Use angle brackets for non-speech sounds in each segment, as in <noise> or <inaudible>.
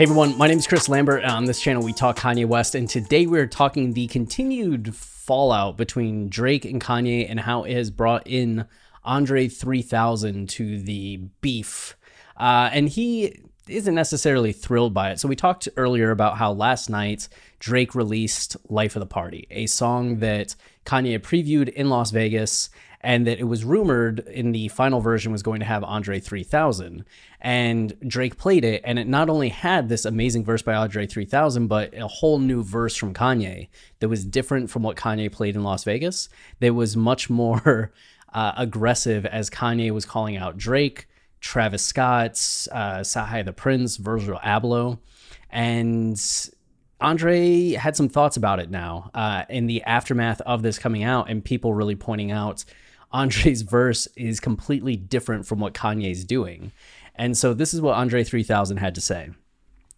Hey everyone, my name is Chris Lambert. On this channel, we talk Kanye West, and today we're talking the continued fallout between Drake and Kanye and how it has brought in Andre 3000 to the beef. Uh, and he isn't necessarily thrilled by it. So we talked earlier about how last night Drake released Life of the Party, a song that Kanye previewed in Las Vegas and that it was rumored in the final version was going to have Andre 3000. And Drake played it, and it not only had this amazing verse by Andre 3000, but a whole new verse from Kanye that was different from what Kanye played in Las Vegas. That was much more <laughs> uh, aggressive as Kanye was calling out Drake, Travis Scott, uh, Sahai the Prince, Virgil Abloh. And Andre had some thoughts about it now uh, in the aftermath of this coming out, and people really pointing out Andre's verse is completely different from what Kanye's doing. And so this is what Andre 3000 had to say.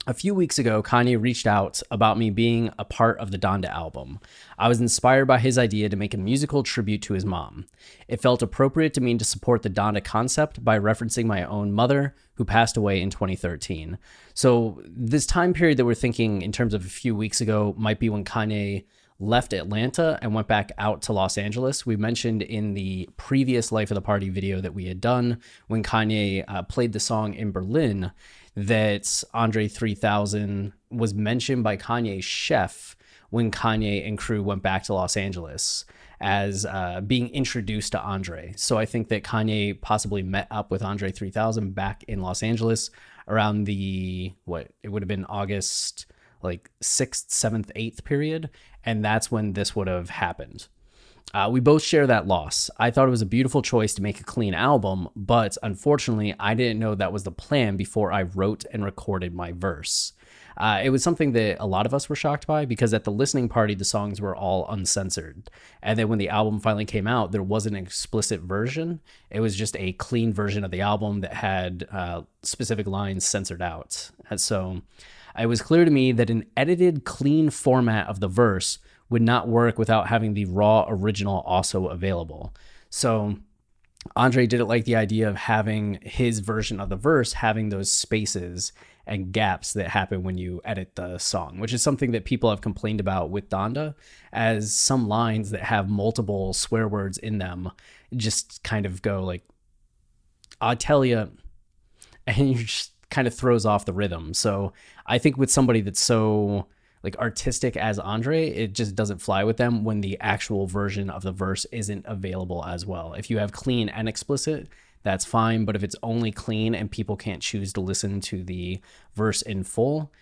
A few weeks ago, Kanye reached out about me being a part of the Donda album. I was inspired by his idea to make a musical tribute to his mom. It felt appropriate to me to support the Donda concept by referencing my own mother, who passed away in 2013. So, this time period that we're thinking in terms of a few weeks ago might be when Kanye left Atlanta and went back out to Los Angeles. We mentioned in the previous Life of the Party video that we had done when Kanye uh, played the song in Berlin that Andre 3000 was mentioned by Kanye's chef when Kanye and crew went back to Los Angeles as uh, being introduced to Andre. So I think that Kanye possibly met up with Andre 3000 back in Los Angeles around the, what, it would have been August like sixth, seventh, eighth period. And that's when this would have happened. Uh, we both share that loss. I thought it was a beautiful choice to make a clean album, but unfortunately, I didn't know that was the plan before I wrote and recorded my verse. Uh, it was something that a lot of us were shocked by because at the listening party, the songs were all uncensored. And then when the album finally came out, there wasn't an explicit version. It was just a clean version of the album that had uh, specific lines censored out. And so it was clear to me that an edited, clean format of the verse would not work without having the raw original also available. So Andre didn't like the idea of having his version of the verse having those spaces and gaps that happen when you edit the song, which is something that people have complained about with Donda, as some lines that have multiple swear words in them just kind of go like, I tell you, <laughs> and you just kind of throws off the rhythm. So I think with somebody that's so like artistic as Andre, it just doesn't fly with them when the actual version of the verse isn't available as well. If you have clean and explicit, that's fine. But if it's only clean and people can't choose to listen to the verse in full,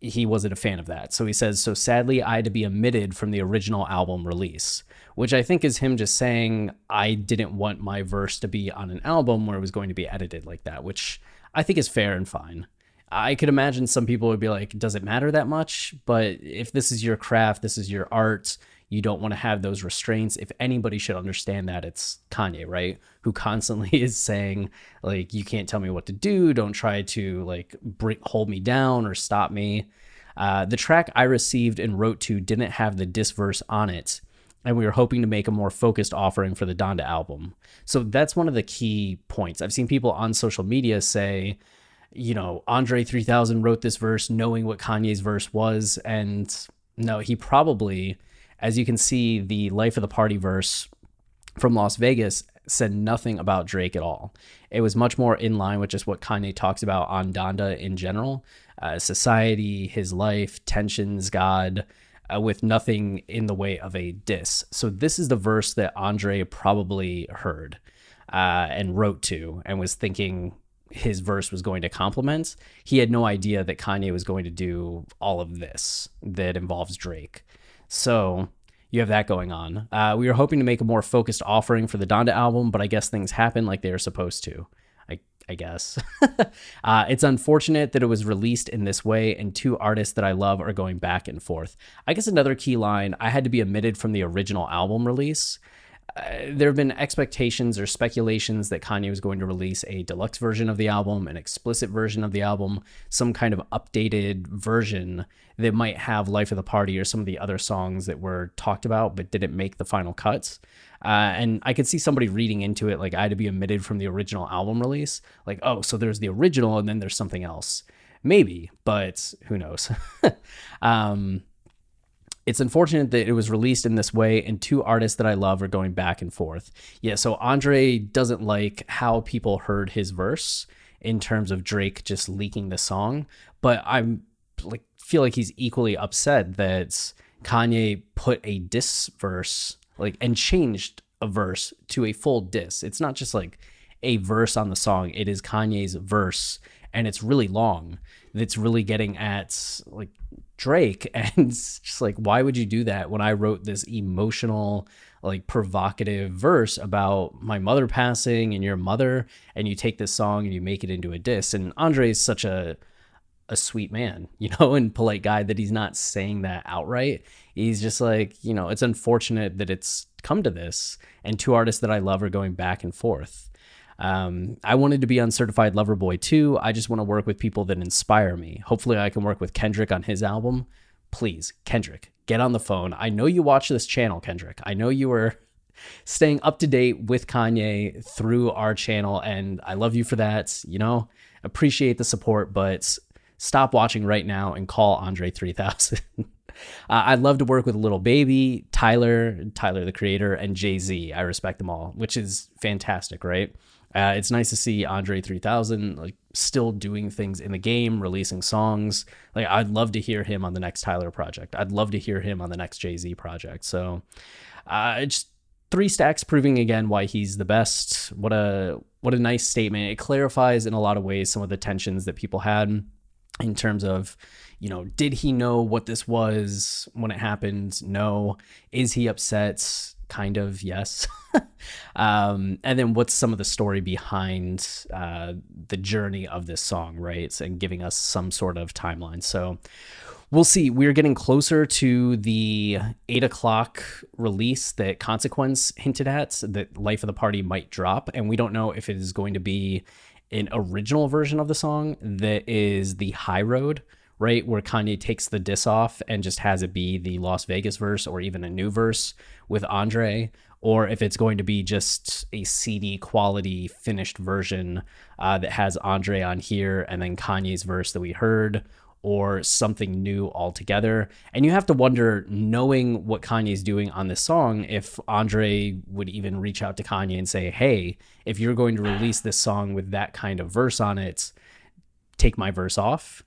he wasn't a fan of that. So he says, So sadly, I had to be omitted from the original album release, which I think is him just saying, I didn't want my verse to be on an album where it was going to be edited like that, which I think is fair and fine. I could imagine some people would be like, does it matter that much? But if this is your craft, this is your art, you don't want to have those restraints. If anybody should understand that, it's Kanye, right? Who constantly <laughs> is saying, like, you can't tell me what to do. Don't try to, like, bring, hold me down or stop me. Uh, the track I received and wrote to didn't have the diss verse on it, and we were hoping to make a more focused offering for the Donda album. So that's one of the key points. I've seen people on social media say, you know, Andre 3000 wrote this verse knowing what Kanye's verse was. And no, he probably, as you can see, the Life of the Party verse from Las Vegas said nothing about Drake at all. It was much more in line with just what Kanye talks about on Donda in general uh, society, his life, tensions, God. Uh, with nothing in the way of a diss. So, this is the verse that Andre probably heard uh, and wrote to and was thinking his verse was going to complement. He had no idea that Kanye was going to do all of this that involves Drake. So you have that going on. Uh, we were hoping to make a more focused offering for the Donda album, but I guess things happen like they are supposed to. I, I guess. <laughs> uh, it's unfortunate that it was released in this way, and two artists that I love are going back and forth. I guess another key line I had to be omitted from the original album release. There have been expectations or speculations that Kanye was going to release a deluxe version of the album, an explicit version of the album, some kind of updated version that might have Life of the Party or some of the other songs that were talked about but didn't make the final cuts. Uh, and I could see somebody reading into it like I had to be omitted from the original album release. Like, oh, so there's the original and then there's something else. Maybe, but who knows? <laughs> um, it's unfortunate that it was released in this way, and two artists that I love are going back and forth. Yeah, so Andre doesn't like how people heard his verse in terms of Drake just leaking the song, but I'm like feel like he's equally upset that Kanye put a diss verse like and changed a verse to a full diss. It's not just like a verse on the song; it is Kanye's verse, and it's really long. That's really getting at like Drake. <laughs> And just like, why would you do that when I wrote this emotional, like provocative verse about my mother passing and your mother, and you take this song and you make it into a diss? And Andre is such a a sweet man, <laughs> you know, and polite guy that he's not saying that outright. He's just like, you know, it's unfortunate that it's come to this. And two artists that I love are going back and forth. Um, I wanted to be on Certified Lover Boy too. I just want to work with people that inspire me. Hopefully, I can work with Kendrick on his album. Please, Kendrick, get on the phone. I know you watch this channel, Kendrick. I know you were <laughs> staying up to date with Kanye through our channel, and I love you for that. You know, appreciate the support, but stop watching right now and call Andre 3000. uh, <laughs> I'd love to work with Lil Baby, Tyler, Tyler the Creator, and Jay Z. I respect them all, which is fantastic, right? Uh, it's nice to see Andre 3000 like still doing things in the game, releasing songs. Like I'd love to hear him on the next Tyler project. I'd love to hear him on the next Jay Z project. So, uh, just three stacks proving again why he's the best. What a what a nice statement. It clarifies in a lot of ways some of the tensions that people had in terms of you know did he know what this was when it happened no is he upset kind of yes. <laughs> Um, and then what's some of the story behind uh, the journey of this song right? And giving us some sort of timeline. So we'll see. We're getting closer to the eight o'clock release that consequence hinted at that life of the party might drop. And we don't know if it is going to be an original version of the song that is the high road right? Where Kanye takes the diss off and just has it be the Las Vegas verse or even a new verse with Andre, or if it's going to be just a CD quality finished version uh, that has Andre on here and then Kanye's verse that we heard, or something new altogether. And you have to wonder, knowing what Kanye's doing on this song, if Andre would even reach out to Kanye and say, hey, if you're going to release this song with that kind of verse on it, take my verse off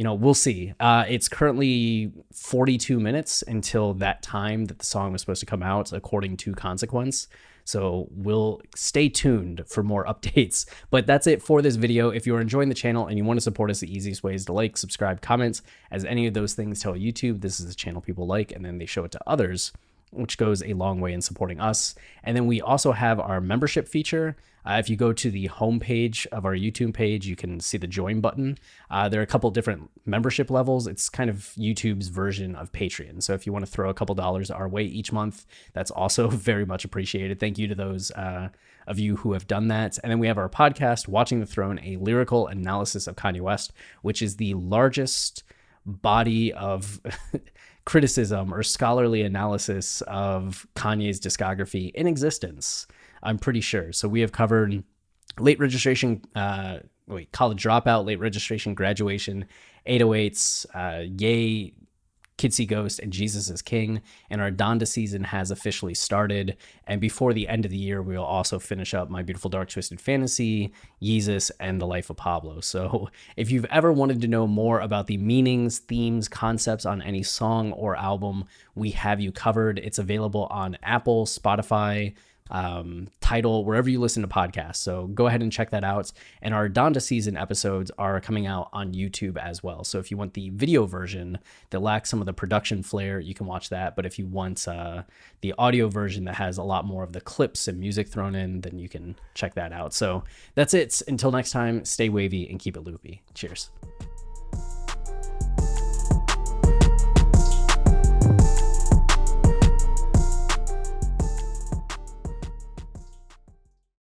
you know, we'll see. Uh, it's currently 42 minutes until that time that the song was supposed to come out, according to Consequence. So we'll stay tuned for more <laughs> updates. But that's it for this video. If you're enjoying the channel and you want to support us, the easiest way is to like, subscribe, comments, as any of those things tell YouTube this is a channel people like, and then they show it to others which goes a long way in supporting us. And then we also have our membership feature. Uh, if you go to the homepage of our YouTube page, you can see the join button. Uh, there are a couple different membership levels. It's kind of YouTube's version of Patreon. So if you want to throw a couple dollars our way each month, that's also <laughs> very much appreciated. Thank you to those uh, of you who have done that. And then we have our podcast, Watching the Throne, a lyrical analysis of Kanye West, which is the largest body of <laughs> criticism or scholarly analysis of Kanye's discography in existence. I'm pretty sure. So we have covered late registration, uh, wait, college dropout, late registration, graduation, 808s, uh, Ye, Kids See Ghost and Jesus is King. And our Donda season has officially started. And before the end of the year, we'll also finish up My Beautiful Dark Twisted Fantasy, Yeezus, and The Life of Pablo. So if you've ever wanted to know more about the meanings, themes, concepts on any song or album, we have you covered. It's available on Apple, Spotify, um, Tidal wherever you listen to podcasts. So go ahead and check that out. And our Donda season episodes are coming out on YouTube as well. So if you want the video version that lacks some of the production flair, you can watch that. But if you want uh, the audio version that has a lot more of the clips and music thrown in, then you can check that out. So that's it. Until next time, stay wavy and keep it loopy. Cheers.